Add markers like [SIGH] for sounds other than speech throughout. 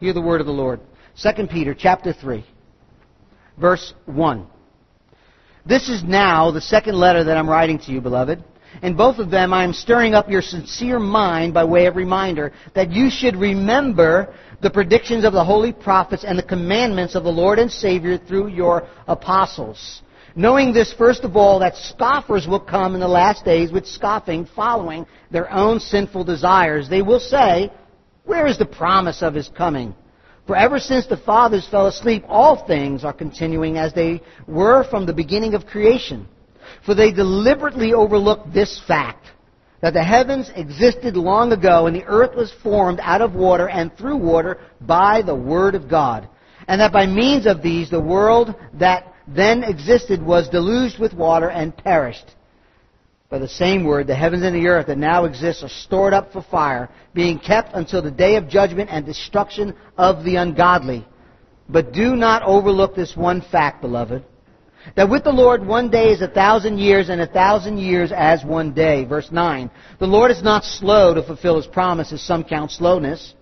Hear the word of the Lord. 2 Peter chapter 3, verse 1. This is now the second letter that I'm writing to you, beloved. In both of them, I am stirring up your sincere mind by way of reminder that you should remember the predictions of the holy prophets and the commandments of the Lord and Savior through your apostles. Knowing this, first of all, that scoffers will come in the last days with scoffing, following their own sinful desires. They will say, Where is the promise of his coming? For ever since the fathers fell asleep, all things are continuing as they were from the beginning of creation. For they deliberately overlooked this fact that the heavens existed long ago and the earth was formed out of water and through water by the word of God. And that by means of these the world that then existed was deluged with water and perished. By the same word, the heavens and the earth that now exist are stored up for fire, being kept until the day of judgment and destruction of the ungodly. But do not overlook this one fact, beloved that with the Lord one day is a thousand years, and a thousand years as one day. Verse 9. The Lord is not slow to fulfill his promise, as some count slowness,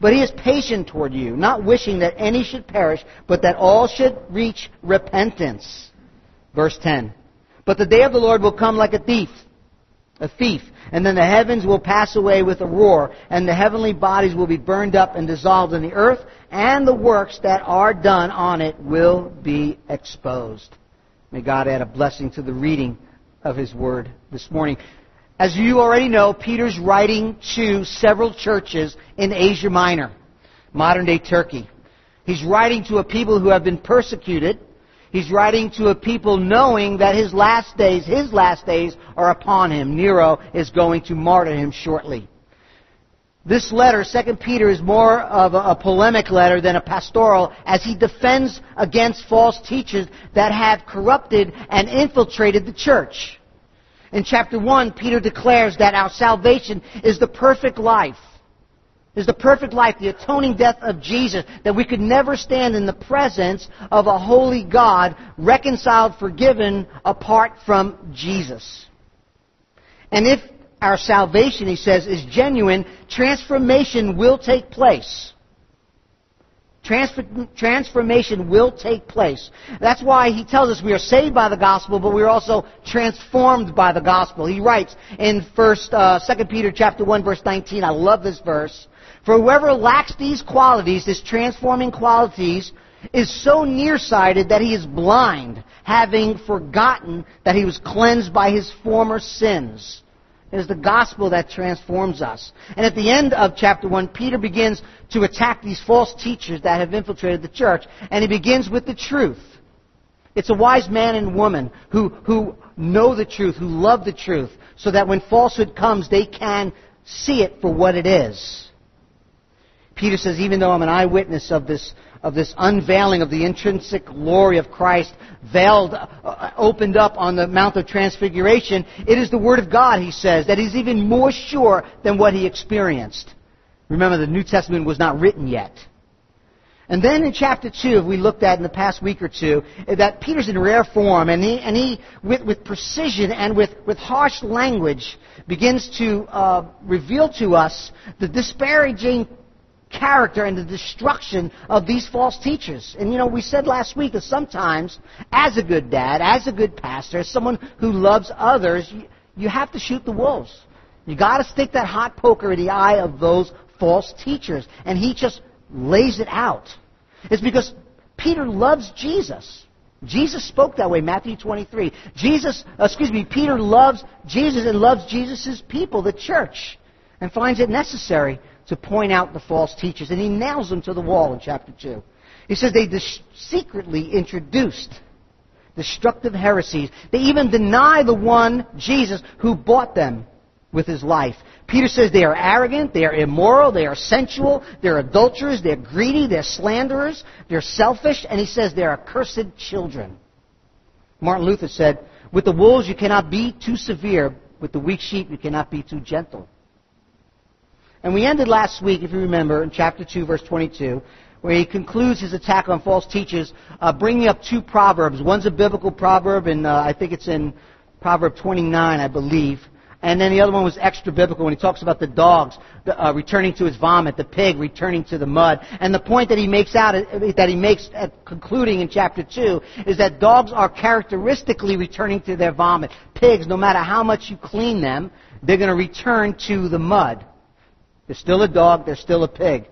but he is patient toward you, not wishing that any should perish, but that all should reach repentance. Verse 10. But the day of the Lord will come like a thief, a thief, and then the heavens will pass away with a roar, and the heavenly bodies will be burned up and dissolved in the earth, and the works that are done on it will be exposed. May God add a blessing to the reading of His Word this morning. As you already know, Peter's writing to several churches in Asia Minor, modern day Turkey. He's writing to a people who have been persecuted. He's writing to a people knowing that his last days, his last days are upon him. Nero is going to martyr him shortly. This letter, 2 Peter, is more of a, polemic letter than a pastoral as he defends against false teachers that have corrupted and infiltrated the church. In chapter 1, Peter declares that our salvation is the perfect life. Is the perfect life, the atoning death of Jesus, that we could never stand in the presence of a holy God, reconciled, forgiven, apart from Jesus. And if our salvation, he says, is genuine, transformation will take place. Transformation will take place. That's why he tells us we are saved by the gospel, but we are also transformed by the gospel. He writes in First, uh, Second Peter chapter one, verse nineteen. I love this verse. For whoever lacks these qualities, these transforming qualities, is so nearsighted that he is blind, having forgotten that he was cleansed by his former sins. It is the gospel that transforms us. And at the end of chapter 1, Peter begins to attack these false teachers that have infiltrated the church. And he begins with the truth. It's a wise man and woman who, who know the truth, who love the truth, so that when falsehood comes, they can see it for what it is. Peter says, even though I'm an eyewitness of this of this unveiling of the intrinsic glory of Christ veiled, uh, opened up on the Mount of Transfiguration, it is the Word of God, he says, that is even more sure than what he experienced. Remember, the New Testament was not written yet. And then in chapter 2, we looked at in the past week or two, that Peter's in rare form, and he, and he with, with precision and with, with harsh language, begins to uh, reveal to us the disparaging character and the destruction of these false teachers. And you know, we said last week that sometimes, as a good dad, as a good pastor, as someone who loves others, you, have to shoot the wolves. You got to stick that hot poker in the eye of those false teachers. And he just lays it out. It's because Peter loves Jesus. Jesus spoke that way, Matthew 23. Jesus, excuse me, Peter loves Jesus and loves Jesus' people, the church, and finds it necessary to point out the false teachers, and he nails them to the wall in chapter 2. He says they dis- secretly introduced destructive heresies. They even deny the one, Jesus, who bought them with his life. Peter says they are arrogant, they are immoral, they are sensual, they're adulterers, they're greedy, they're slanderers, they're selfish, and he says they're accursed children. Martin Luther said, with the wolves you cannot be too severe, with the weak sheep you cannot be too gentle. And we ended last week, if you remember, in chapter 2, verse 22, where he concludes his attack on false teachers, uh, bringing up two proverbs. One's a biblical proverb, and uh, I think it's in Proverb 29, I believe. And then the other one was extra biblical when he talks about the dogs uh, returning to his vomit, the pig returning to the mud. And the point that he makes out, that he makes at concluding in chapter 2 is that dogs are characteristically returning to their vomit. Pigs, no matter how much you clean them, they're going to return to the mud. They're still a dog, they're still a pig.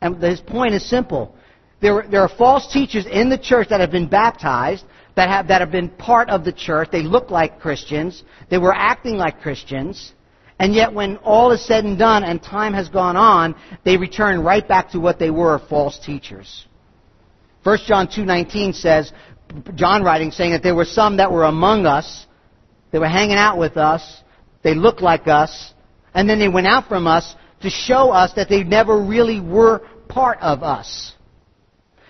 And his point is simple. There, there are false teachers in the church that have been baptized that have, that have been part of the church. They look like Christians. They were acting like Christians. And yet when all is said and done and time has gone on, they return right back to what they were, false teachers. 1 John 2.19 says, John writing saying that there were some that were among us, they were hanging out with us, they looked like us, and then they went out from us to show us that they never really were part of us.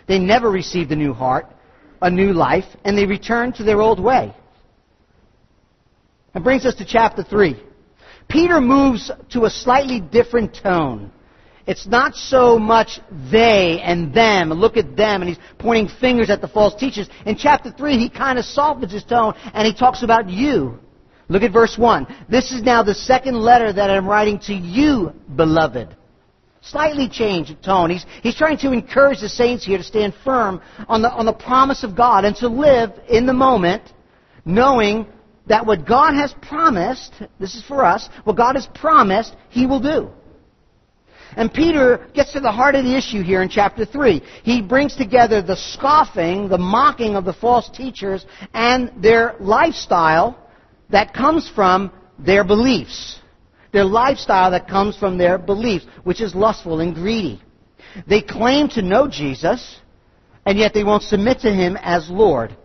They never received a new heart a new life, and they returned to their old way. That brings us to chapter 3. Peter moves to a slightly different tone. It's not so much they and them, look at them, and he's pointing fingers at the false teachers. In chapter 3, he kind of softens his tone, and he talks about you. Look at verse 1. This is now the second letter that I'm writing to you, beloved. Slightly changed tone. He's, he's trying to encourage the saints here to stand firm on the, on the promise of God and to live in the moment knowing that what God has promised, this is for us, what God has promised, He will do. And Peter gets to the heart of the issue here in chapter 3. He brings together the scoffing, the mocking of the false teachers, and their lifestyle that comes from their beliefs their lifestyle that comes from their beliefs, which is lustful and greedy. They claim to know Jesus, and yet they won't submit to him as Lord.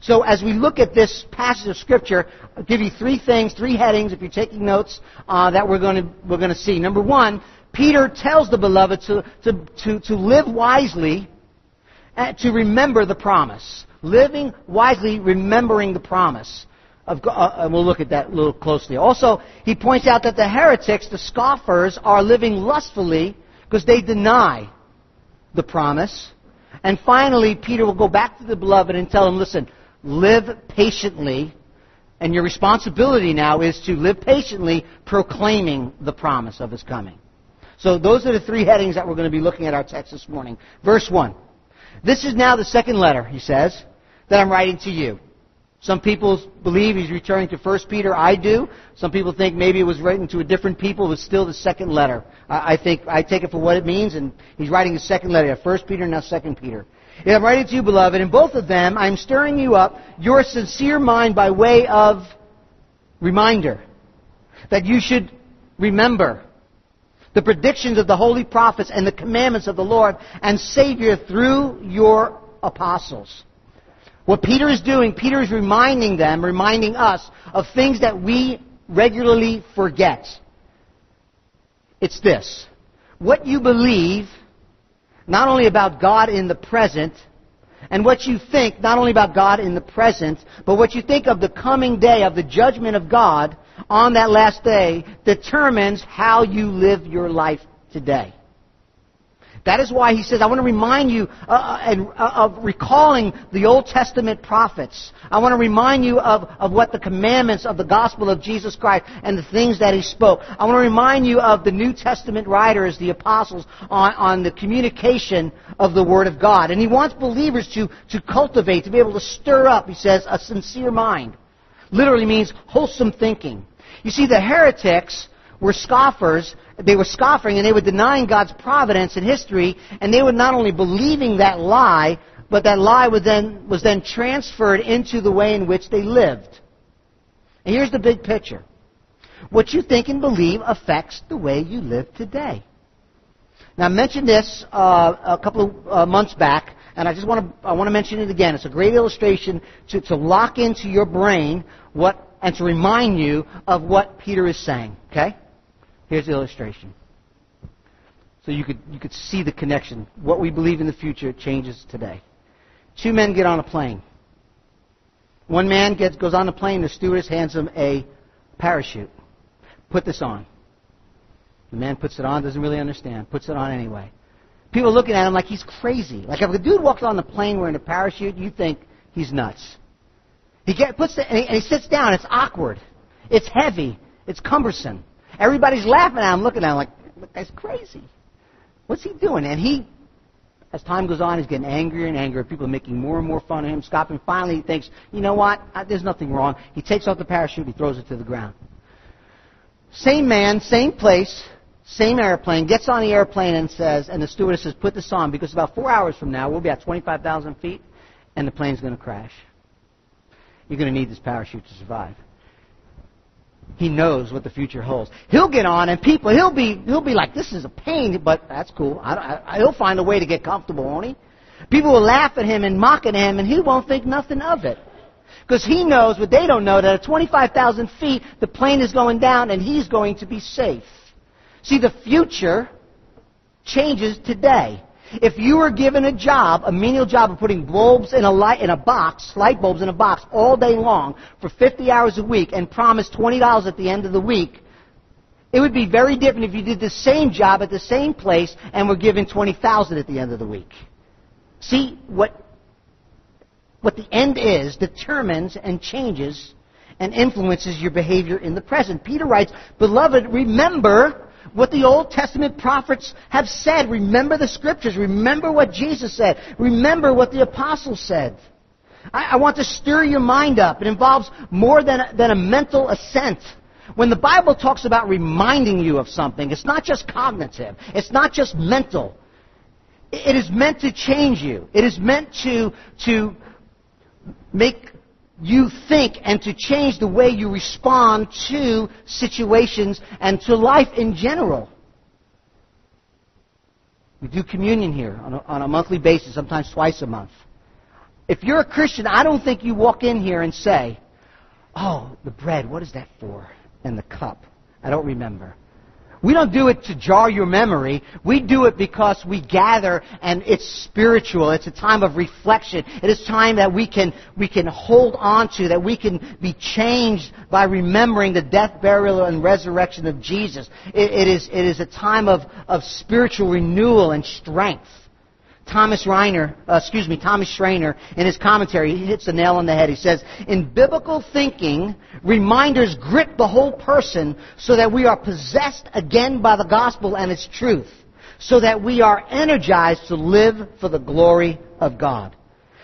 So as we look at this passage of Scripture, I'll give you three things, three headings, if you're taking notes, uh, that we're going to we're to see. Number one, Peter tells the beloved to, to, to, to live wisely, uh, to remember the promise. Living wisely, remembering the promise of, uh, and we'll look at that a little closely. Also, he points out that the heretics, the scoffers, are living lustfully because they deny the promise. And finally, Peter will go back to the beloved and tell him, listen, live patiently, and your responsibility now is to live patiently, proclaiming the promise of his coming. So those are the three headings that we're going to be looking at our text this morning. Verse 1. This is now the second letter, he says, that I'm writing to you. Some people believe he's returning to 1 Peter. I do. Some people think maybe it was written to a different people. It was still the second letter. I, think I take it for what it means, and he's writing a second letter. 1 Peter, now 2 Peter. And I'm writing to you, beloved, in both of them I'm stirring you up, your sincere mind by way of reminder that you should remember the predictions of the holy prophets and the commandments of the Lord and Savior through your apostles. What Peter is doing, Peter is reminding them, reminding us of things that we regularly forget. It's this. What you believe, not only about God in the present, and what you think, not only about God in the present, but what you think of the coming day, of the judgment of God on that last day, determines how you live your life today. That is why he says, I want to remind you uh, uh, uh, of recalling the Old Testament prophets. I want to remind you of, of what the commandments of the gospel of Jesus Christ and the things that he spoke. I want to remind you of the New Testament writers, the apostles, on, on the communication of the Word of God. And he wants believers to, to cultivate, to be able to stir up, he says, a sincere mind. Literally means wholesome thinking. You see, the heretics were scoffers they were scoffing and they were denying God's providence in history, and they were not only believing that lie, but that lie was then, was then transferred into the way in which they lived. And here's the big picture. What you think and believe affects the way you live today. Now, I mentioned this uh, a couple of uh, months back, and I just want to I want to mention it again. It's a great illustration to, to lock into your brain what and to remind you of what Peter is saying. Okay. Here's the illustration. So you could, you could see the connection. What we believe in the future changes today. Two men get on a plane. One man gets, goes on the plane, the stewardess hands him a parachute. Put this on. The man puts it on, doesn't really understand, puts it on anyway. People are looking at him like he's crazy. Like if a dude walks on the plane wearing a parachute, you think he's nuts. He get, puts it, and he, and he sits down. It's awkward. It's heavy. It's cumbersome. Everybody's laughing at him, looking at him like, that guy's crazy. What's he doing? And he, as time goes on, he's getting angrier and angrier. People are making more and more fun of him. Stopping. Finally, he thinks, you know what? There's nothing wrong. He takes off the parachute. He throws it to the ground. Same man, same place, same airplane. Gets on the airplane and says, and the stewardess says, put this on because about four hours from now we'll be at 25,000 feet, and the plane's going to crash. You're going to need this parachute to survive. He knows what the future holds. He'll get on, and people, he'll be, he'll be like, "This is a pain," but that's cool. I, I, he'll find a way to get comfortable, won't he? People will laugh at him and mock at him, and he won't think nothing of it. Because he knows what they don't know, that at 25,000 feet, the plane is going down, and he's going to be safe. See, the future changes today. If you were given a job, a menial job of putting bulbs in a light in a box, light bulbs in a box all day long for 50 hours a week and promised $20 at the end of the week, it would be very different if you did the same job at the same place and were given 20,000 at the end of the week. See, what what the end is determines and changes and influences your behavior in the present. Peter writes, "Beloved, remember what the Old Testament prophets have said. Remember the scriptures. Remember what Jesus said. Remember what the apostles said. I, I want to stir your mind up. It involves more than a, than a mental assent. When the Bible talks about reminding you of something, it's not just cognitive. It's not just mental. It is meant to change you. It is meant to, to make you think and to change the way you respond to situations and to life in general. We do communion here on a, on a, monthly basis, sometimes twice a month. If you're a Christian, I don't think you walk in here and say, Oh, the bread, what is that for? And the cup. I don't remember. We don't do it to jar your memory. We do it because we gather and it's spiritual. It's a time of reflection. It is time that we can, we can hold on to, that we can be changed by remembering the death, burial, and resurrection of Jesus. it, it is, it is a time of, of spiritual renewal and strength. Thomas Reiner, uh, excuse me, Thomas Schreiner, in his commentary, he hits the nail on the head. He says, in biblical thinking, reminders grip the whole person so that we are possessed again by the gospel and its truth, so that we are energized to live for the glory of God.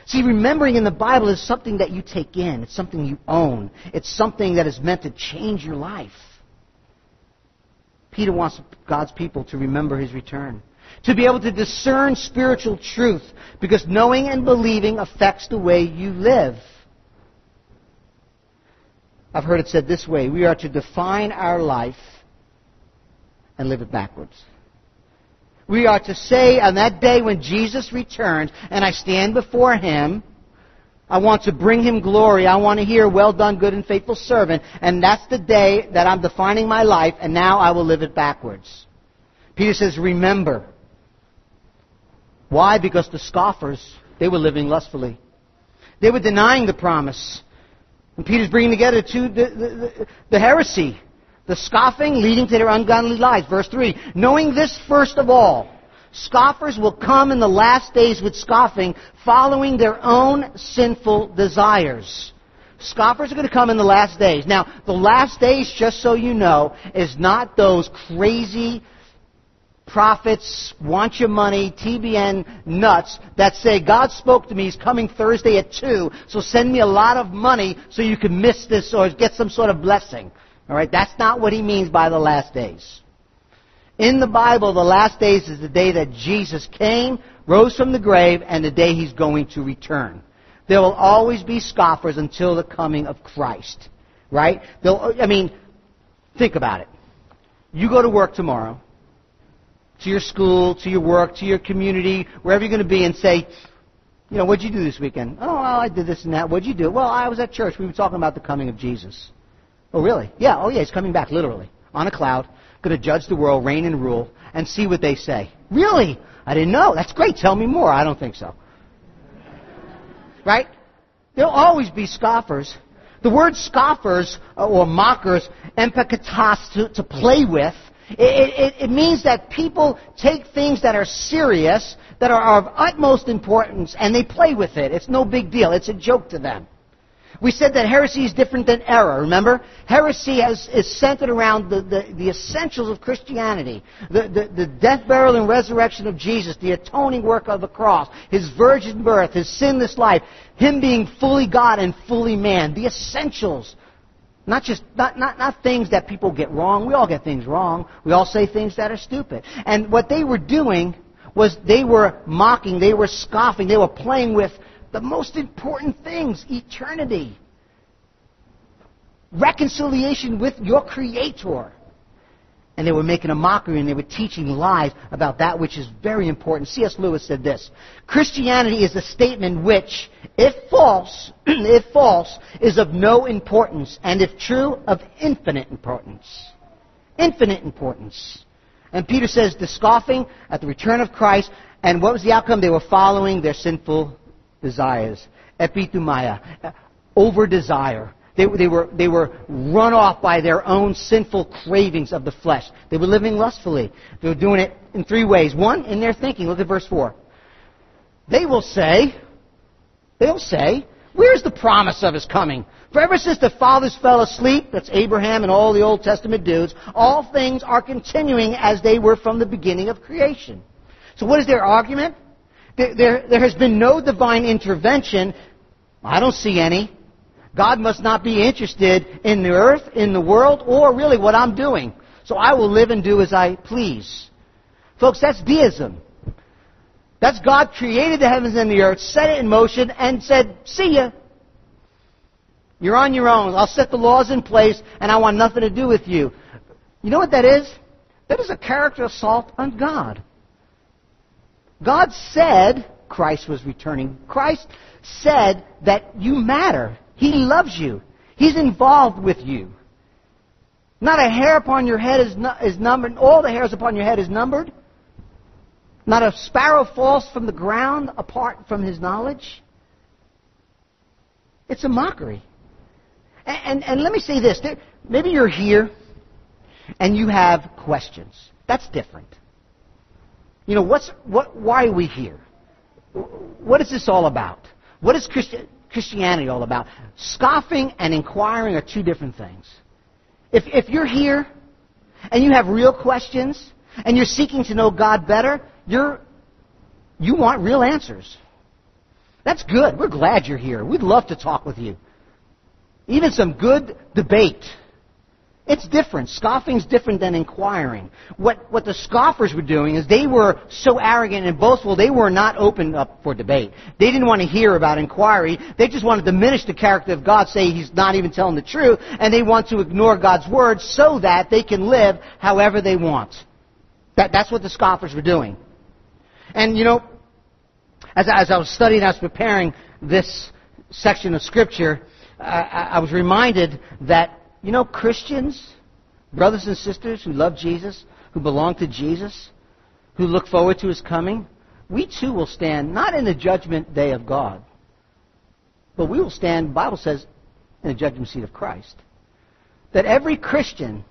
See, remembering in the Bible is something that you take in. It's something you own. It's something that is meant to change your life. Peter wants God's people to remember his return to be able to discern spiritual truth because knowing and believing affects the way you live. I've heard it said this way we are to define our life and live it backwards. We are to say on that day when Jesus returns and I stand before him, I want to bring him glory. I want to hear, well done, good and faithful servant. And that's the day that I'm defining my life, and now I will live it backwards. Peter says, remember. Why? Because the scoffers, they were living lustfully. They were denying the promise. And Peter's bringing together two, the, the, the heresy, the scoffing leading to their ungodly lives. Verse 3 Knowing this first of all, scoffers will come in the last days with scoffing, following their own sinful desires. Scoffers are going to come in the last days. Now, the last days, just so you know, is not those crazy prophets, want your money, TBN nuts that say, God spoke to me, He's coming Thursday at 2, so send me a lot of money so you can miss this or get some sort of blessing. Alright, that's not what he means by the last days. In the Bible, the last days is the day that Jesus came, rose from the grave, and the day He's going to return. There will always be scoffers until the coming of Christ. Right? They'll, I mean, think about it. You go to work tomorrow to your school, to your work, to your community, wherever you're going to be, and say, you know, what'd you do this weekend? Oh, well, I did this and that. What'd you do? Well, I was at church. We were talking about the coming of Jesus. Oh, really? Yeah, oh, yeah, he's coming back, literally. On a cloud, going to judge the world, reign and rule, and see what they say. Really? I didn't know. That's great. Tell me more. I don't think so. Right? There'll always be scoffers. The word scoffers uh, or mockers, empakatos, to, to play with, it, it, it, means that people take things that are serious, that are of utmost importance, and they play with it. It's no big deal. It's a joke to them. We said that heresy is different than error, remember? Heresy has, is centered around the, the, the essentials of Christianity. The, the, the death, burial, and resurrection of Jesus, the atoning work of the cross, His virgin birth, His sinless life, Him being fully God and fully man. The essentials. Not just, not, not, not things that people get wrong. We all get things wrong. We all say things that are stupid. And what they were doing was they were mocking, they were scoffing, they were playing with the most important things eternity, reconciliation with your Creator. And they were making a mockery and they were teaching lies about that which is very important. C.S. Lewis said this Christianity is a statement which, if false, [CLEARS THROAT] if false, is of no importance, and if true, of infinite importance. Infinite importance. And Peter says the scoffing at the return of Christ, and what was the outcome? They were following their sinful desires. Epithumia. Over desire. They, they, were, they were run off by their own sinful cravings of the flesh. They were living lustfully. They were doing it in three ways. One, in their thinking. Look at verse 4. They will say, they'll say, where's the promise of his coming? For ever since the fathers fell asleep, that's Abraham and all the Old Testament dudes, all things are continuing as they were from the beginning of creation. So what is their argument? There, there, there has been no divine intervention. I don't see any. God must not be interested in the earth, in the world, or really what I'm doing. So I will live and do as I please. Folks, that's deism. That's God created the heavens and the earth, set it in motion, and said, see ya. You're on your own. I'll set the laws in place, and I want nothing to do with you. You know what that is? That is a character assault on God. God said Christ was returning. Christ said that you matter. He loves you. He's involved with you. Not a hair upon your head is, is numbered. All the hairs upon your head is numbered. Not a sparrow falls from the ground apart from his knowledge. It's a mockery. And, and, and let me say this. There, maybe you're here and you have questions. That's different. You know, what's, what, why are we here? What is this all about? What is Christi- Christianity all about? Scoffing and inquiring are two different things. If, if you're here and you have real questions and you're seeking to know God better, you're, you want real answers. That's good. We're glad you're here. We'd love to talk with you. Even some good debate. It's different. Scoffing's different than inquiring. What, what the scoffers were doing is they were so arrogant and boastful, they were not open up for debate. They didn't want to hear about inquiry. They just want to diminish the character of God, say he's not even telling the truth, and they want to ignore God's word so that they can live however they want. That, that's what the scoffers were doing. And you know, as, as I was studying, I was preparing this section of scripture, I, I was reminded that you know, Christians, brothers and sisters who love Jesus, who belong to Jesus, who look forward to his coming, we too will stand not in the judgment day of God, but we will stand, the Bible says, in the judgment seat of Christ. That every Christian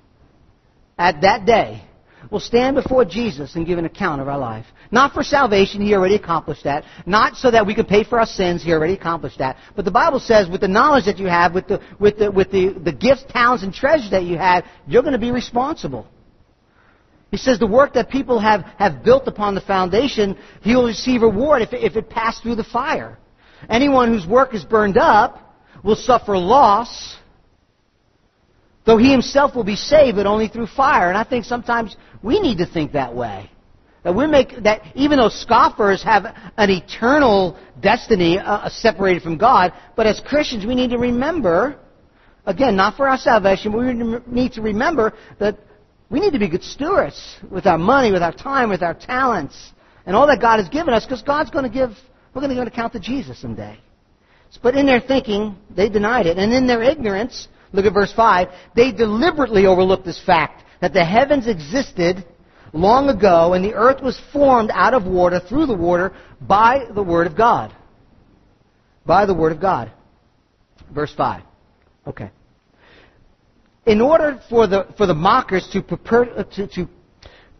at that day will stand before Jesus and give an account of our life. Not for salvation, He already accomplished that. Not so that we can pay for our sins, He already accomplished that. But the Bible says with the knowledge that you have, with the, with the, with the, the gifts, talents, and treasures that you have, you're going to be responsible. He says the work that people have, have built upon the foundation, he'll receive reward if if it passed through the fire. Anyone whose work is burned up will suffer loss, Though he himself will be saved, but only through fire. And I think sometimes we need to think that way. That we make that even though scoffers have an eternal destiny uh, uh, separated from God, but as Christians we need to remember, again, not for our salvation, but we need to remember that we need to be good stewards with our money, with our time, with our talents, and all that God has given us, because God's going to give. We're going to give an account to Jesus someday. But in their thinking, they denied it, and in their ignorance, Look at verse 5. They deliberately overlooked this fact that the heavens existed long ago and the earth was formed out of water through the water by the Word of God. By the Word of God. Verse 5. Okay. In order for the, for the mockers to, perper, to, to,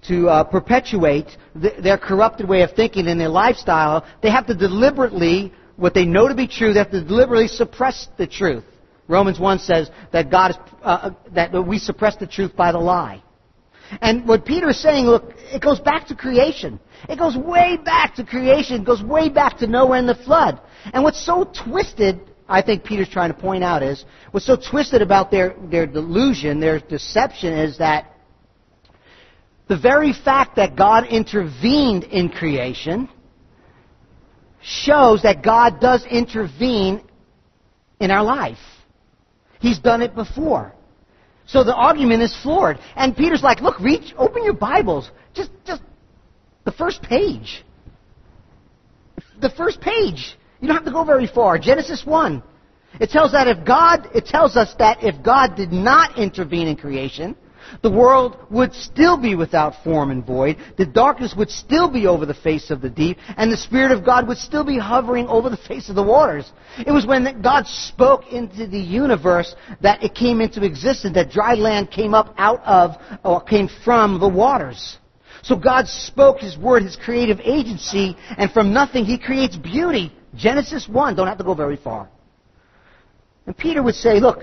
to uh, perpetuate the, their corrupted way of thinking and their lifestyle, they have to deliberately what they know to be true, they have to deliberately suppress the truth. Romans 1 says that God is, uh, uh that we suppress the truth by the lie. And what Peter is saying, look, it goes back to creation. It goes way back to creation. It goes way back to Noah and the flood. And what's so twisted, I think Peter's trying to point out is, what's so twisted about their, their delusion, their deception is that the very fact that God intervened in creation shows that God does intervene in our life. He's done it before. So the argument is floored. And Peter's like, look, reach, open your Bibles. Just, just the first page. The first page. You don't have to go very far. Genesis 1. It tells that if God, it tells us that if God did not intervene in creation, the world would still be without form and void. The darkness would still be over the face of the deep. And the Spirit of God would still be hovering over the [LAUGHS] face of the waters. It was when God spoke into the universe that it came into existence, that dry land came up out of, or came from the waters. So God spoke His word, His creative agency, and from nothing He creates beauty. Genesis 1, don't have to go very far. And Peter would say, look,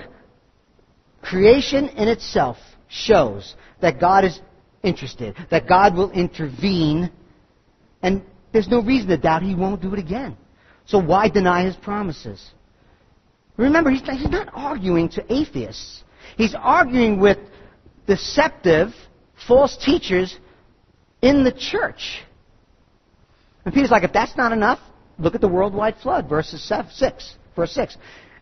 creation in itself shows that God is interested, that God will intervene, and there's no reason to doubt He won't do it again. So why deny His promises? Remember, he's, he's not arguing to atheists. He's arguing with deceptive, false teachers in the church. And Peter's like, if that's not enough, look at the worldwide flood, verses 6, verse 6.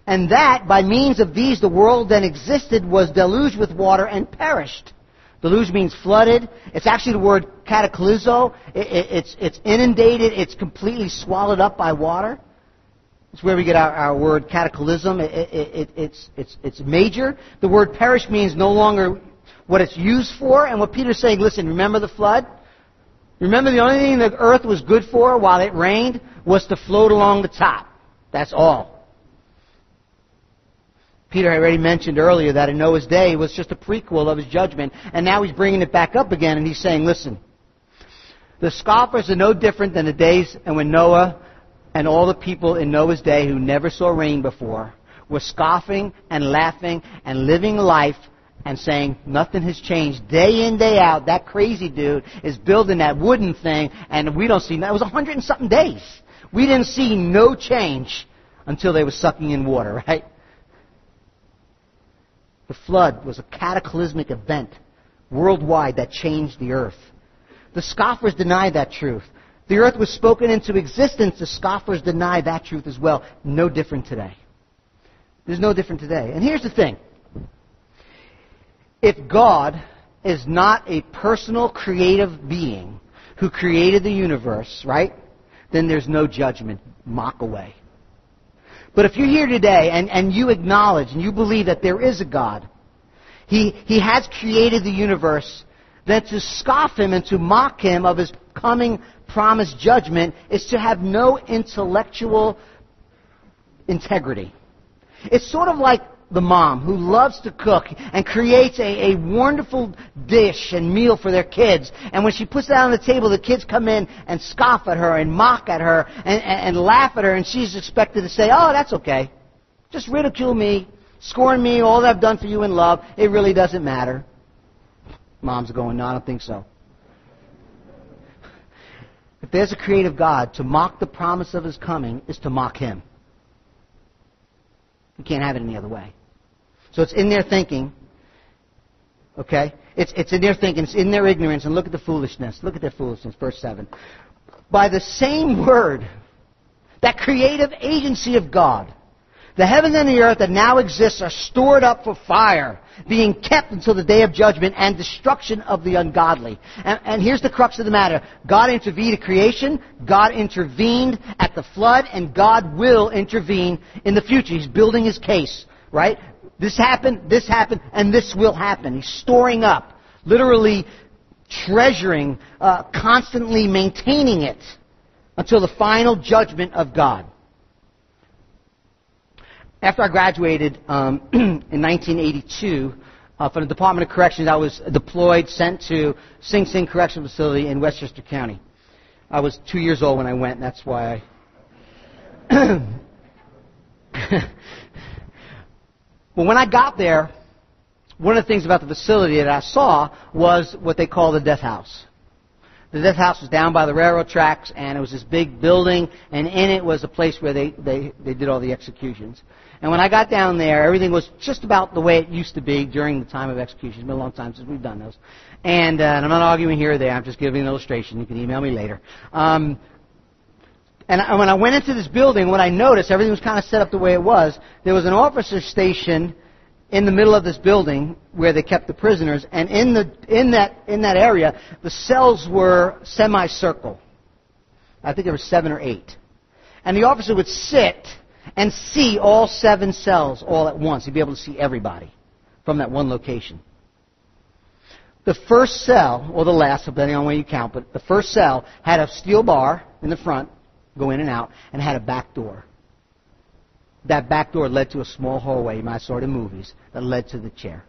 And that, by means of these, the world then existed, was deluged with water and perished. Deluge means flooded. It's actually the word cataclysmo. It, it, it's, it's inundated. It's completely swallowed up by water. It's where we get our, our word cataclysm. It, it's, it's, it's major. The word perish means no longer what it's used for. And what Peter's saying, listen, remember the flood? Remember the only thing the earth was good for while it rained was to float along the top. That's all. Peter had already mentioned earlier that in Noah's day it was just a prequel of his judgment, and now he's bringing it back up again, and he's saying, listen, the scoffers are no different than the days and when Noah and all the people in Noah's day who never saw rain before were scoffing and laughing and living life and saying nothing has changed day in day out. That crazy dude is building that wooden thing, and we don't see. That was a hundred and something days. We didn't see no change until they were sucking in water, [LAUGHS] right? The flood was a cataclysmic event worldwide that changed the earth. The scoffers deny that truth. The earth was spoken into existence. The scoffers deny that truth as well. No different today. There's no different today. And here's the thing. If God is not a personal creative being who created the universe, right? Then there's no judgment. Mock away. But if you're here today and, and you acknowledge and you believe that there is a God, he, he has created the universe, then to scoff him and to mock him of his coming promised judgment is to have no intellectual integrity. It's sort of like the mom who loves to cook and creates a, a wonderful dish and meal for their kids. And when she puts that on the table, the kids come in and scoff at her and mock at her and, and, and laugh at her, and she's expected to say, Oh, that's okay. Just ridicule me, scorn me, all that I've done for you in love. It really doesn't matter. Mom's going, No, I don't think so. If there's a creative God, to mock the promise of his coming is to mock him. You can't have it any other way. So it's in their thinking. Okay? It's, it's in their thinking. It's in their ignorance. And look at the foolishness. Look at their foolishness. Verse 7. By the same word, that creative agency of God, the heavens and the earth that now exists are stored up for fire, being kept until the day of judgment and destruction of the ungodly. And, and, here's the crux of the matter. God intervened at creation, God intervened at the flood, and God will intervene in the future. He's building his case, right? This happened, this happened, and this will happen. He's storing up, literally treasuring, uh, constantly maintaining it until the final judgment of God. After I graduated um, [CLEARS THROAT] in 1982 uh, from the Department of Corrections, I was deployed, sent to Sing Sing Correctional Facility in Westchester County. I was two years old when I went, and that's why I [CLEARS THROAT] [LAUGHS] well, when I got there, one of the things about the facility that I saw was what they call the death house. The death house was down by the railroad tracks, and it was this big building, and in it was a place where they, they, they did all the executions. And when I got down there, everything was just about the way it used to be during the time of execution. It's been a long time since we've done those. And, uh, and I'm not arguing here or there. I'm just giving an illustration. You can email me later. Um, and I, when I went into this building, what I noticed, everything was kind of set up the way it was. There was an officer station in the middle of this building where they kept the prisoners, and in the in that in that area, the cells were semicircle. I think there were seven or eight, and the officer would sit and see all seven cells all at once. He'd be able to see everybody from that one location. The first cell, or the last, depending on where you count, but the first cell had a steel bar in the front, go in and out, and had a back door. That back door led to a small hallway, you might saw it in movies, that led to the chair.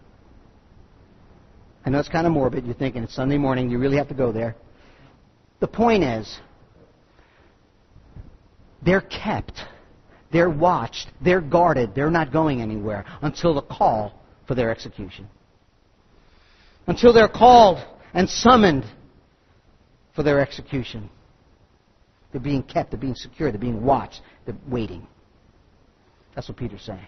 I know it's kind of morbid. You're thinking it's Sunday morning, you really have to go there. The point is, they're kept they're watched. They're guarded. They're not going anywhere until the call for their execution. Until they're called and summoned for their execution. They're being kept. They're being secure. They're being watched. They're waiting. That's what Peter's saying.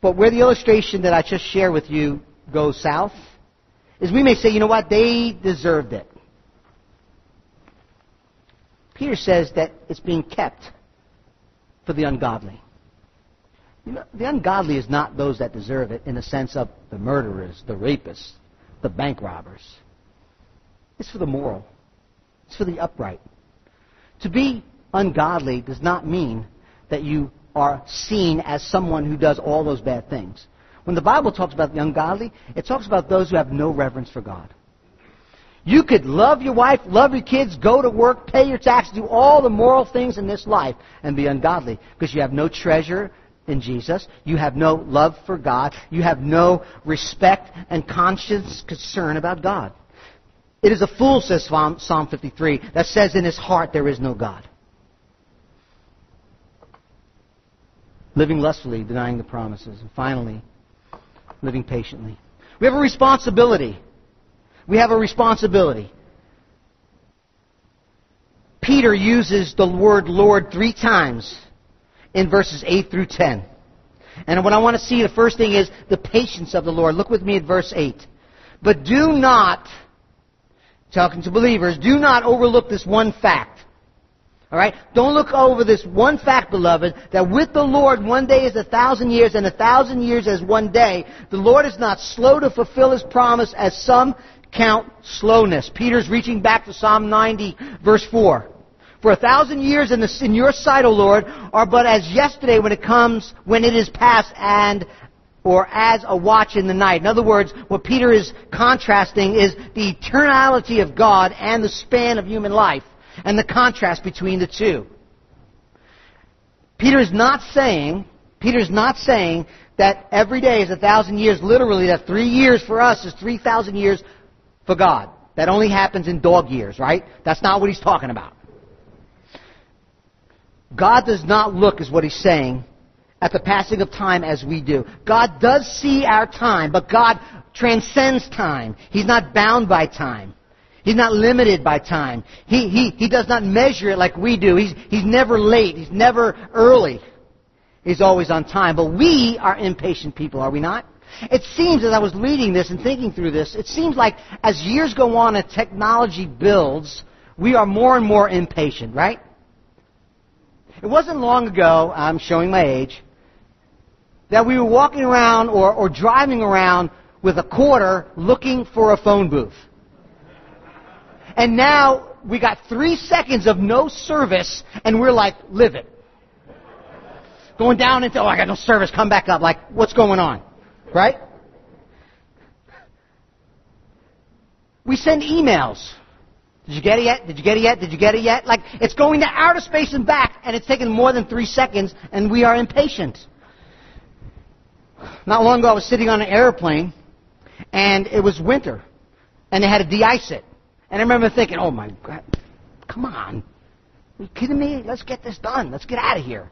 But where the illustration that I just shared with you goes south is we may say, you know what, they deserved it. Peter says that it's being kept for the ungodly. You know, the ungodly is not those that deserve it in the sense of the murderers, the rapists, the bank robbers. It's for the moral. It's for the upright. To be ungodly does not mean that you are seen as someone who does all those bad things. When the Bible talks about the ungodly, it talks about those who have no reverence for God. You could love your wife, love your kids, go to work, pay your taxes, do all the moral things in this life and be ungodly because you have no treasure in Jesus. You have no love for God. You have no respect and conscience concern about God. It is a fool, says Psalm 53, that says in his heart there is no God. Living lustfully, denying the promises. And finally, living patiently. We have a responsibility we have a responsibility. Peter uses the word Lord three times in verses 8 through 10. And what I want to see, the first thing is the patience of the Lord. Look with me at verse 8. But do not, talking to believers, do not overlook this one fact. Alright? Don't look over this one fact, beloved, that with the Lord one day is a thousand years and a thousand years as one day. The Lord is not slow to fulfill His promise as some count slowness. Peter's reaching back to Psalm 90, verse 4. For a thousand years in, the, in your sight, O Lord, are but as yesterday when it comes, when it is past, and or as a watch in the night. In other words, what Peter is contrasting is the eternality of God and the span of human life, and the contrast between the two. Peter is not saying, Peter is not saying that every day is a thousand years, literally, that three years for us is three thousand years for God. That only happens in dog years, right? That's not what he's talking about. God does not look, is what he's saying, at the passing of time as we do. God does see our time, but God transcends time. He's not bound by time. He's not limited by time. He, he, he does not measure it like we do. He's, he's never late. He's never early. He's always on time. But we are impatient people, are we not? It seems, as I was reading this and thinking through this, it seems like as years go on and technology builds, we are more and more impatient, right? It wasn't long ago, I'm showing my age, that we were walking around or, or driving around with a quarter looking for a phone booth. And now we got three seconds of no service and we're like, live it. Going down into, oh, I got no service, come back up. Like, what's going on? Right? We send emails. Did you get it yet? Did you get it yet? Did you get it yet? Like, it's going to outer space and back, and it's taking more than three seconds, and we are impatient. Not long ago, I was sitting on an airplane, and it was winter, and they had to de-ice it. And I remember thinking, oh my God, come on. Are you kidding me? Let's get this done. Let's get out of here.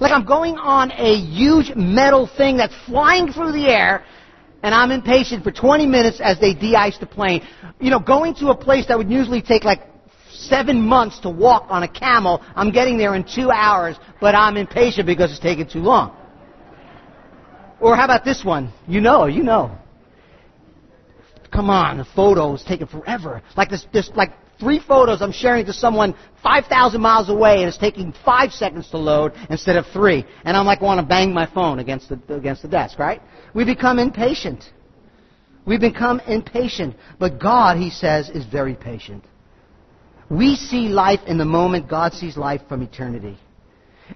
Like I'm going on a huge metal thing that's flying through the air, and I'm impatient for 20 minutes as they de-ice the plane. You know, going to a place that would usually take like seven months to walk on a camel, I'm getting there in two hours, but I'm impatient because it's taking too long. Or how about this one? You know, you know. Come on, the photo is taking forever. Like this, this, like three photos I'm sharing to someone 5,000 miles away and it's taking five seconds to load instead of three. And I'm like want to bang my phone against the, against the desk, right? We become impatient. We become impatient. But God, he says, is very patient. We see life in the moment. God sees life from eternity.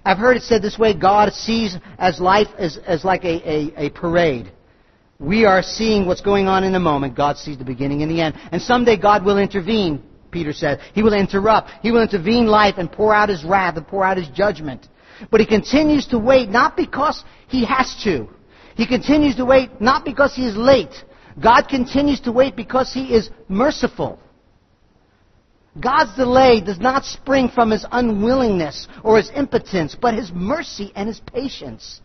I've heard it said this way, God sees as life as, as like a, a, a parade. We are seeing what's going on in the moment. God sees the beginning and the end. And someday God will intervene, Peter said. He will interrupt. He will intervene life and pour out his wrath and pour out his judgment. But he continues to wait not because he has to. He continues to wait not because he is late. God continues to wait because he is merciful. God's delay does not spring from his unwillingness or his impotence, but his mercy and his patience.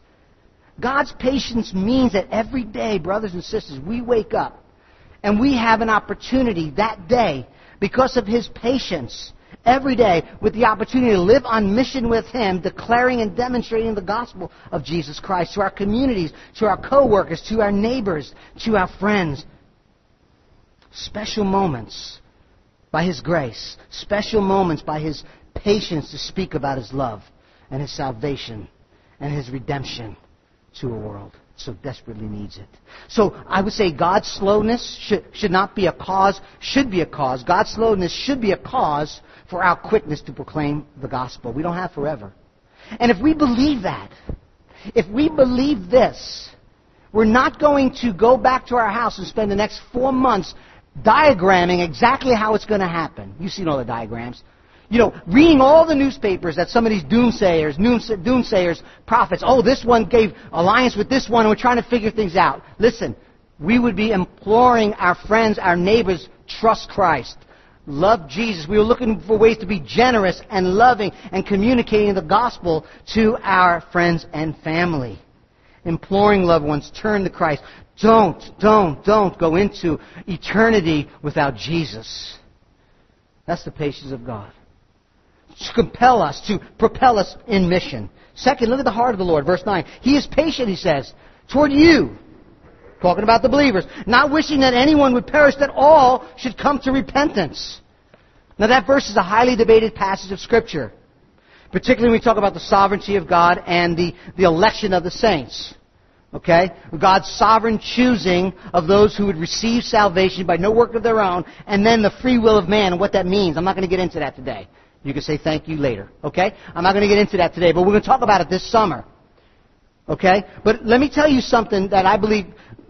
God's patience means that every day, brothers and sisters, we wake up and we have an opportunity that day because of his patience every day with the opportunity to live on mission with him, declaring and demonstrating the gospel of Jesus Christ to our communities, to our coworkers, to our neighbors, to our friends. Special moments by His grace, special moments by His patience to speak about His love and His salvation and His redemption to a world so desperately needs it. So I would say God's slowness should, should not be a cause, should be a cause. God's slowness should be a cause for our quickness to proclaim the gospel. We don't have forever. And if we believe that, if we believe this, we're not going to go back to our house and spend the next four months diagramming exactly how it's going to happen. You've seen all the diagrams. You know, reading all the newspapers that some of these doomsayers, doomsayers, prophets, oh, this one gave alliance with this one, and we're trying to figure things out. Listen, we would be imploring our friends, our neighbors, trust Christ. Love Jesus. We were looking for ways to be generous and loving and communicating the gospel to our friends and family. Imploring loved ones, turn to Christ. Don't, don't, don't go into eternity without Jesus. That's the patience of God. To compel us, to propel us in mission. Second, look at the heart of the Lord. Verse 9. He is patient, he says, toward you. Talking about the believers. Not wishing that anyone would perish, that all should come to repentance. Now that verse is a highly debated passage of Scripture. Particularly when we talk about the sovereignty of God and the, the election of the saints. Okay? God's sovereign choosing of those who would receive salvation by no work of their own, and then the free will of man and what that means. I'm not going to get into that today. You can say thank you later. Okay? I'm not going to get into that today, but we're going to talk about it this summer. Okay? But let me tell you something that I believe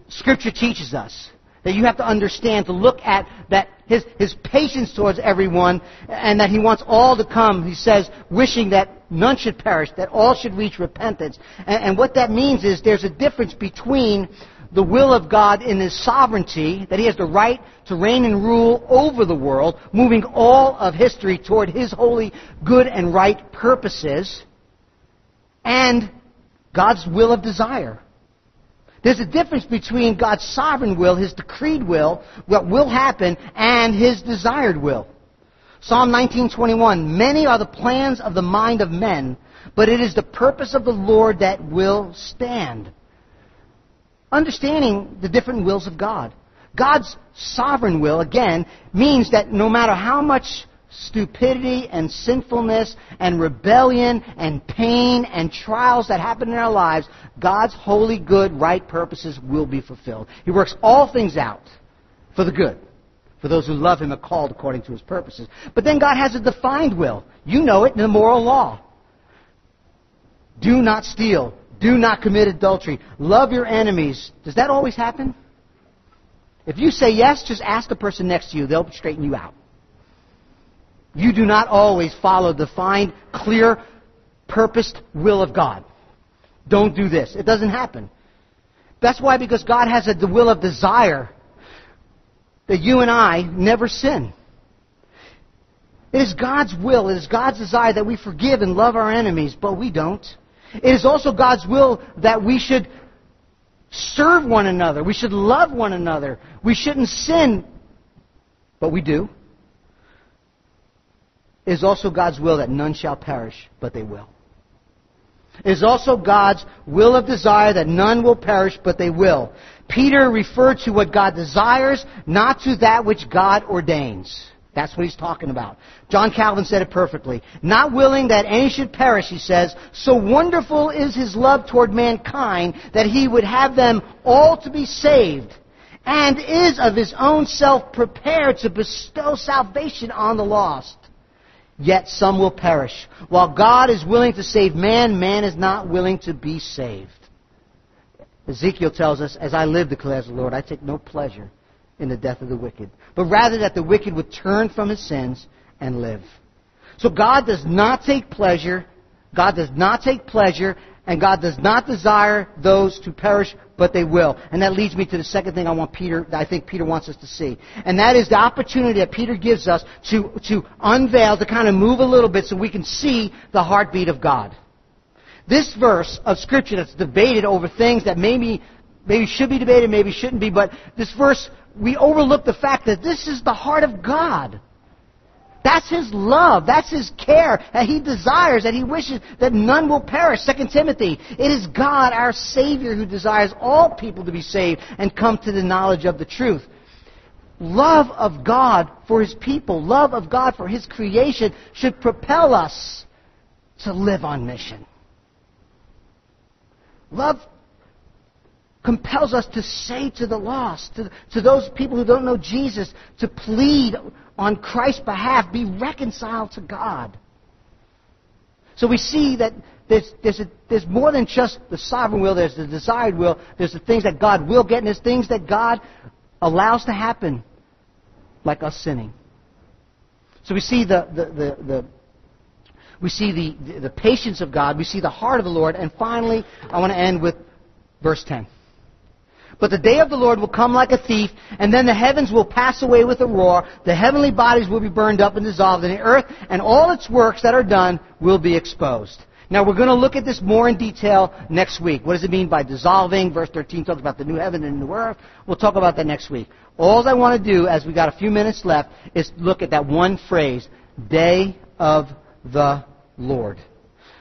Scripture teaches us. That you have to understand to look at that his, his patience towards everyone and that he wants all to come, he says, wishing that none should perish, that all should reach repentance. And, and what that means is there's a difference between the will of God in His sovereignty, that He has the right to reign and rule over the world, moving all of history toward His holy, good, and right purposes, and God's will of desire. There's a difference between God's sovereign will, His decreed will, what will happen, and His desired will. Psalm 19:21 Many are the plans of the mind of men, but it is the purpose of the Lord that will stand. Understanding the different wills of God. God's sovereign will, again, means that no matter how much stupidity and sinfulness and rebellion and pain and trials that happen in our lives, God's holy, good, right purposes will be fulfilled. He works all things out for the good. For those who love Him are called according to His purposes. But then God has a defined will. You know it in the moral law. Do not steal. Do not commit adultery. Love your enemies. Does that always happen? If you say yes, just ask the person next to you. They'll straighten you out. You do not always follow the defined, clear, purposed will of God. Don't do this. It doesn't happen. That's why, because God has a, will of desire, that you and I never sin. It is God's will, it is God's desire that we forgive and love our enemies, but we don't. It is also God's will that we should serve one another. We should love one another. We shouldn't sin, but we do. It is also God's will that none shall perish, but they will. It is also God's will of desire that none will perish, but they will. Peter referred to what God desires, not to that which God ordains. That's what he's talking about. John Calvin said it perfectly. Not willing that any should perish, he says, so wonderful is his love toward mankind that he would have them all to be saved, and is of his own self prepared to bestow salvation on the lost yet some will perish. While God is willing to save man, man is not willing to be saved. Ezekiel tells us, As I live, declares the Lord, I take no pleasure in the death of the wicked, but rather that the wicked would turn from his sins and live. So God does not take pleasure, God does not take pleasure and God does not desire those to perish, but they will. And that leads me to the second thing I want Peter, I think Peter wants us to see. And that is the opportunity that Peter gives us to, to unveil, to kind of move a little bit so we can see the heartbeat of God. This verse of scripture that's debated over things that maybe, maybe should be debated, maybe shouldn't be, but this verse, we overlook the fact that this is the heart of God. That's his love. That's his care. That he desires, that he wishes that none will perish. 2 Timothy. It is God, our Savior, who desires all people to be saved and come to the knowledge of the truth. Love of God for his people, love of God for his creation should propel us to live on mission. Love compels us to say to the lost, to, to those people who don't know Jesus, to plead on Christ's behalf, be reconciled to God. So we see that there's, there's, a, there's more than just the sovereign will, there's the desired will, there's the things that God will get, and there's things that God allows to happen, like us sinning. So we see the, the, the, the we see the, the, the patience of God, we see the heart of the Lord, and finally, I want to end with verse 10. But the day of the Lord will come like a thief, and then the heavens will pass away with a roar, the heavenly bodies will be burned up and dissolved, and the earth and all its works that are done will be exposed. Now we're going to look at this more in detail next week. What does it mean by dissolving? Verse 13 talks about the new heaven and new earth. We'll talk about that next week. All I want to do, as we've got a few minutes left, is look at that one phrase, day of the Lord.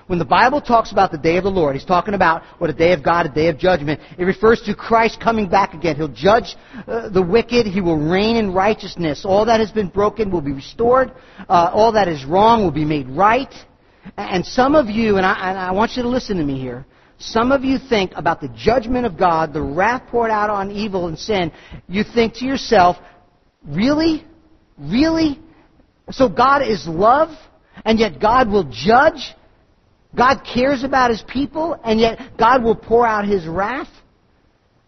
When the Bible talks about the day of the Lord, he's talking about what a day of God, a day of judgment. It refers to Christ coming back again. He'll judge uh, the wicked. He will reign in righteousness. All that has been broken will be restored. Uh, all that is wrong will be made right. And some of you, and I, and I want you to listen to me here, some of you think about the judgment of God, the wrath poured out on evil and sin. You think to yourself, really? Really? So God is love, and yet God will judge? God cares about His people, and yet God will pour out His wrath?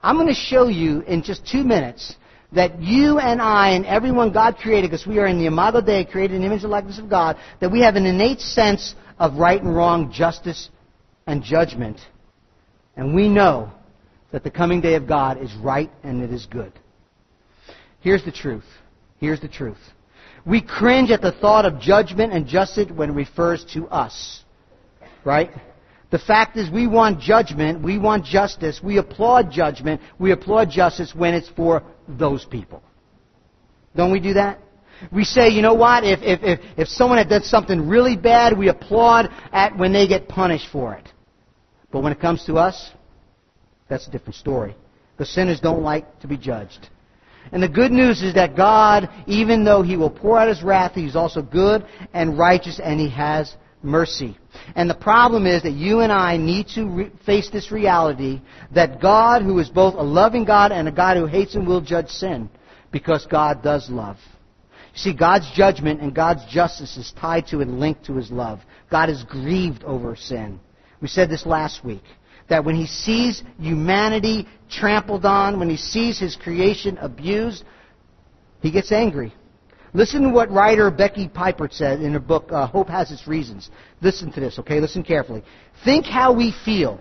I'm going to show you in just two minutes that you and I and everyone God created, because we are in the Imago Dei, created in the image and likeness of God, that we have an innate sense of right and wrong, justice and judgment. And we know that the coming day of God is right and it is good. Here's the truth. Here's the truth. We cringe at the thought of judgment and justice when it refers to us. Right? The fact is we want judgment, we want justice, we applaud judgment, we applaud justice when it's for those people. Don't we do that? We say, you know what, if, if, if, if someone had done something really bad, we applaud at when they get punished for it. But when it comes to us, that's a different story. The sinners don't like to be judged. And the good news is that God, even though He will pour out His wrath, He's also good and righteous and He has mercy. And the problem is that you and I need to re- face this reality that God, who is both a loving God and a God who hates and will judge sin, because God does love. You see, God's judgment and God's justice is tied to and linked to His love. God is grieved over sin. We said this last week. That when He sees humanity trampled on, when He sees His creation abused, He gets angry. Listen to what writer Becky Pippert said in her book, uh, Hope Has Its Reasons. Listen to this, okay? Listen carefully. Think how we feel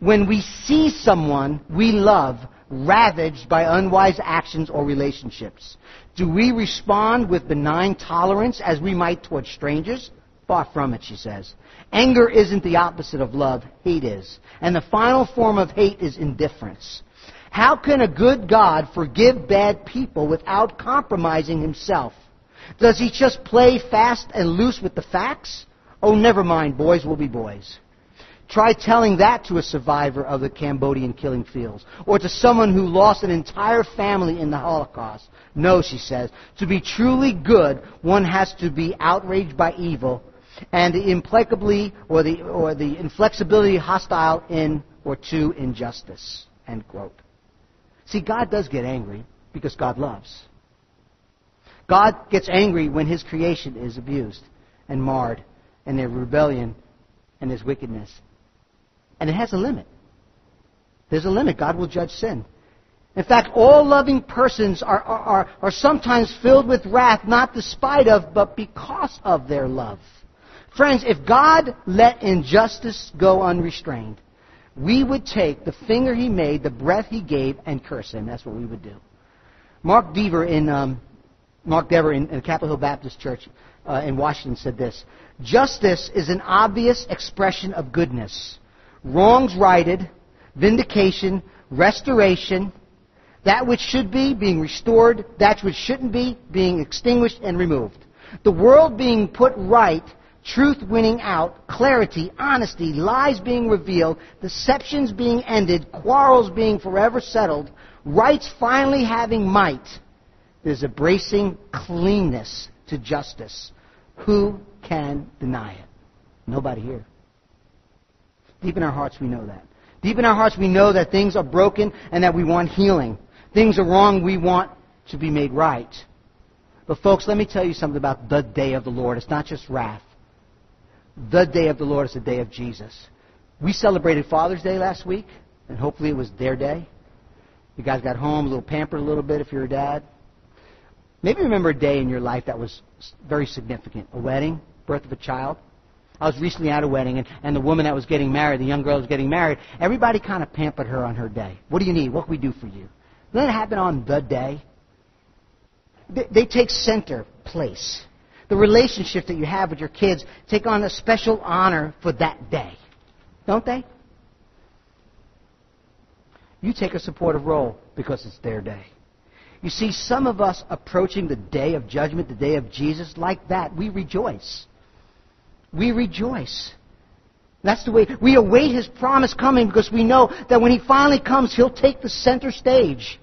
when we see someone we love ravaged by unwise actions or relationships? Do we respond with benign tolerance as we might toward strangers? Far from it, she says. Anger isn't the opposite of love, hate is. And the final form of hate is indifference. How can a good God forgive bad people without compromising himself? Does he just play fast and loose with the facts? Oh, never mind, boys will be boys. Try telling that to a survivor of the Cambodian killing fields, or to someone who lost an entire family in the Holocaust. No, she says, to be truly good, one has to be outraged by evil and implacably or the, or the inflexibility hostile in or to injustice. End quote. See, God does get angry because God loves. God gets angry when His creation is abused and marred and their rebellion and His wickedness. And it has a limit. There's a limit. God will judge sin. In fact, all loving persons are, are, are, sometimes filled with wrath, not despite of, but because of their love. Friends, if God let injustice go unrestrained, we would take the finger he made, the breath he gave, and curse him. That's what we would do. Mark Dever in um, Mark Dever in, in Capitol Hill Baptist Church uh, in Washington said this: Justice is an obvious expression of goodness. Wrongs righted, vindication, restoration, that which should be being restored, that which shouldn't be being extinguished and removed. The world being put right truth winning out, clarity, honesty, lies being revealed, deceptions being ended, quarrels being forever settled, rights finally having might, there's a bracing cleanness to justice. Who can deny it? Nobody here. Deep in our hearts, we know that. Deep in our hearts, we know that things are broken and that we want healing. Things are wrong, we want to be made right. But, folks, let me tell you something about the day of the Lord. It's not just wrath the day of the Lord is the day of Jesus. We celebrated Father's Day last week, and hopefully it was their day. You guys got home a little pampered a little bit if you're a dad. Maybe remember a day in your life that was very significant. A wedding, birth of a child. I was recently at a wedding, and, and the woman that was getting married, the young girl was getting married, everybody kind of pampered her on her day. What do you need? What can we do for you? Then it happened on the day. They, they take center place the relationship that you have with your kids take on a special honor for that day. Don't they? You take a supportive role because it's their day. You see, some of us approaching the day of judgment, the day of Jesus, like that, we rejoice. We rejoice. That's the way we await His promise coming because we know that when He finally comes, He'll take the center stage.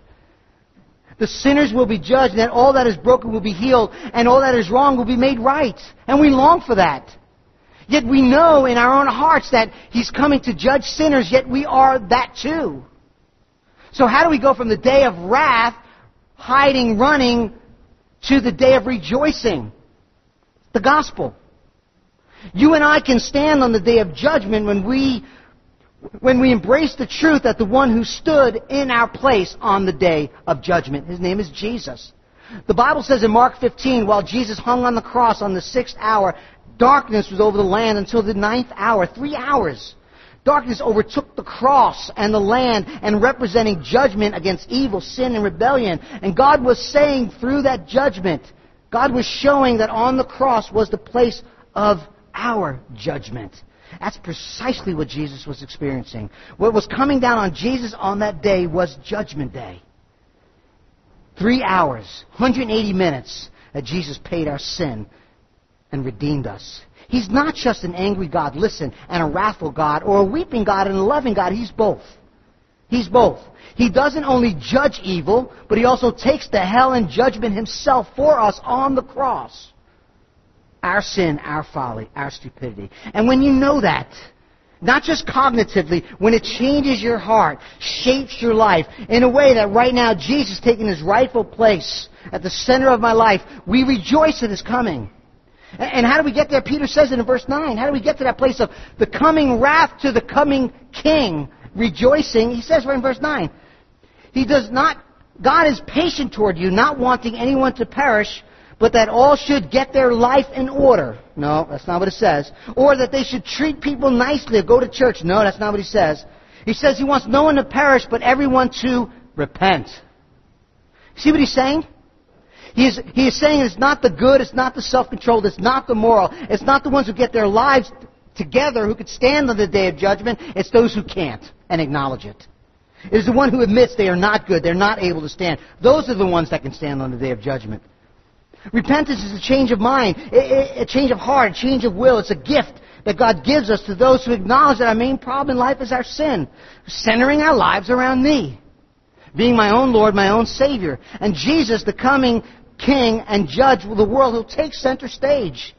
The sinners will be judged, and that all that is broken will be healed, and all that is wrong will be made right. And we long for that. Yet we know in our own hearts that He's coming to judge sinners, yet we are that too. So how do we go from the day of wrath, hiding, running, to the day of rejoicing? The gospel. You and I can stand on the day of judgment when we when we embrace the truth that the one who stood in our place on the day of judgment, his name is Jesus. The Bible says in Mark 15, while Jesus hung on the cross on the sixth hour, darkness was over the land until the ninth hour, three hours. Darkness overtook the cross and the land and representing judgment against evil, sin, and rebellion. And God was saying through that judgment, God was showing that on the cross was the place of our judgment. That's precisely what Jesus was experiencing. What was coming down on Jesus on that day was Judgment Day. Three hours, 180 minutes that Jesus paid our sin and redeemed us. He's not just an angry God, listen, and a wrathful God, or a weeping God and a loving God. He's both. He's both. He doesn't only judge evil, but he also takes the hell and judgment himself for us on the cross our sin, our folly, our stupidity. And when you know that, not just cognitively, when it changes your heart, shapes your life in a way that right now Jesus is taking his rightful place at the center of my life, we rejoice at his coming. And how do we get there? Peter says it in verse 9. How do we get to that place of the coming wrath to the coming king, rejoicing? He says right in verse 9. He does not, God is patient toward you, not wanting anyone to perish, but that all should get their life in order. No, that's not what it says. Or that they should treat people nicely or go to church. No, that's not what he says. He says he wants no one to perish, but everyone to repent. See what he's saying? He is, he is saying it's not the good, it's not the self-controlled, it's not the moral, it's not the ones who get their lives together who could stand on the day of judgment, it's those who can't and acknowledge it. It is the one who admits they are not good, they're not able to stand. Those are the ones that can stand on the day of judgment. Repentance is a change of mind, a change of heart, a change of will. It's a gift that God gives us to those who acknowledge that our main problem in life is our sin, centering our lives around me, being my own Lord, my own Savior. And Jesus, the coming King and Judge of the world, will take center stage.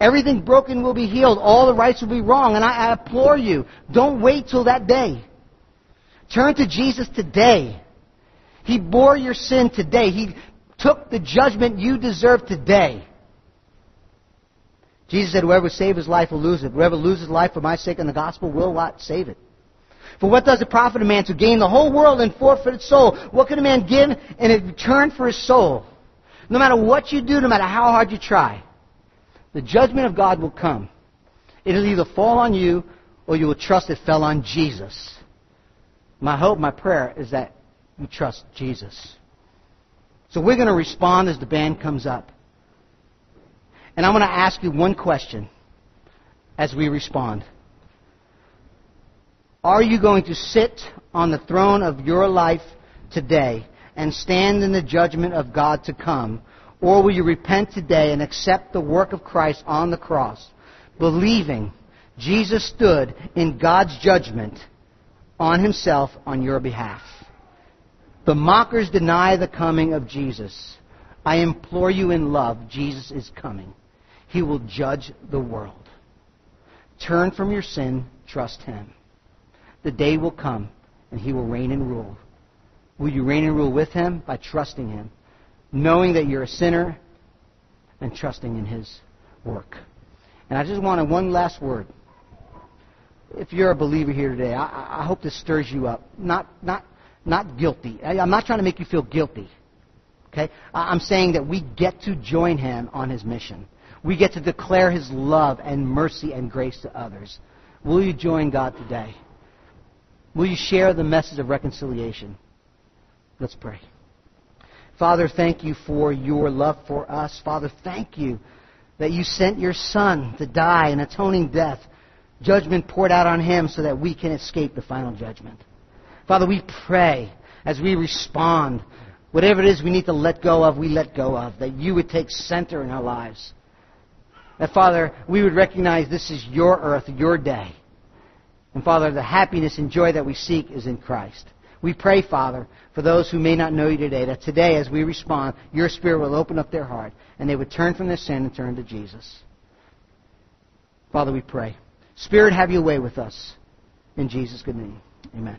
Everything broken will be healed. All the rights will be wrong. And I, I implore you, don't wait till that day. Turn to Jesus today. He bore your sin today. He took the judgment you deserve today. Jesus said, Whoever saves his life will lose it. Whoever loses his life for my sake and the gospel will not save it. For what does it profit a man to gain the whole world and forfeit his soul? What can a man give in return for his soul? No matter what you do, no matter how hard you try, the judgment of God will come. It'll either fall on you or you will trust it fell on Jesus. My hope, my prayer is that you trust Jesus. So we're going to respond as the band comes up. And I'm going to ask you one question as we respond. Are you going to sit on the throne of your life today and stand in the judgment of God to come? Or will you repent today and accept the work of Christ on the cross, believing Jesus stood in God's judgment on himself on your behalf? The mockers deny the coming of Jesus. I implore you in love, Jesus is coming. He will judge the world. Turn from your sin, trust Him. The day will come, and He will reign and rule. Will you reign and rule with Him? By trusting Him, knowing that you're a sinner, and trusting in His work. And I just wanted one last word. If you're a believer here today, I, I hope this stirs you up. Not, not, not guilty. I'm not trying to make you feel guilty. Okay? I'm saying that we get to join Him on His mission. We get to declare His love and mercy and grace to others. Will you join God today? Will you share the message of reconciliation? Let's pray. Father, thank you for your love for us. Father, thank you that you sent your Son to die an atoning death, judgment poured out on him so that we can escape the final judgment. Father, we pray as we respond, whatever it is we need to let go of, we let go of, that you would take center in our lives. That, Father, we would recognize this is your earth, your day. And, Father, the happiness and joy that we seek is in Christ. We pray, Father, for those who may not know you today, that today, as we respond, your Spirit will open up their heart and they would turn from their sin and turn to Jesus. Father, we pray. Spirit, have your way with us. In Jesus' good name. Amen.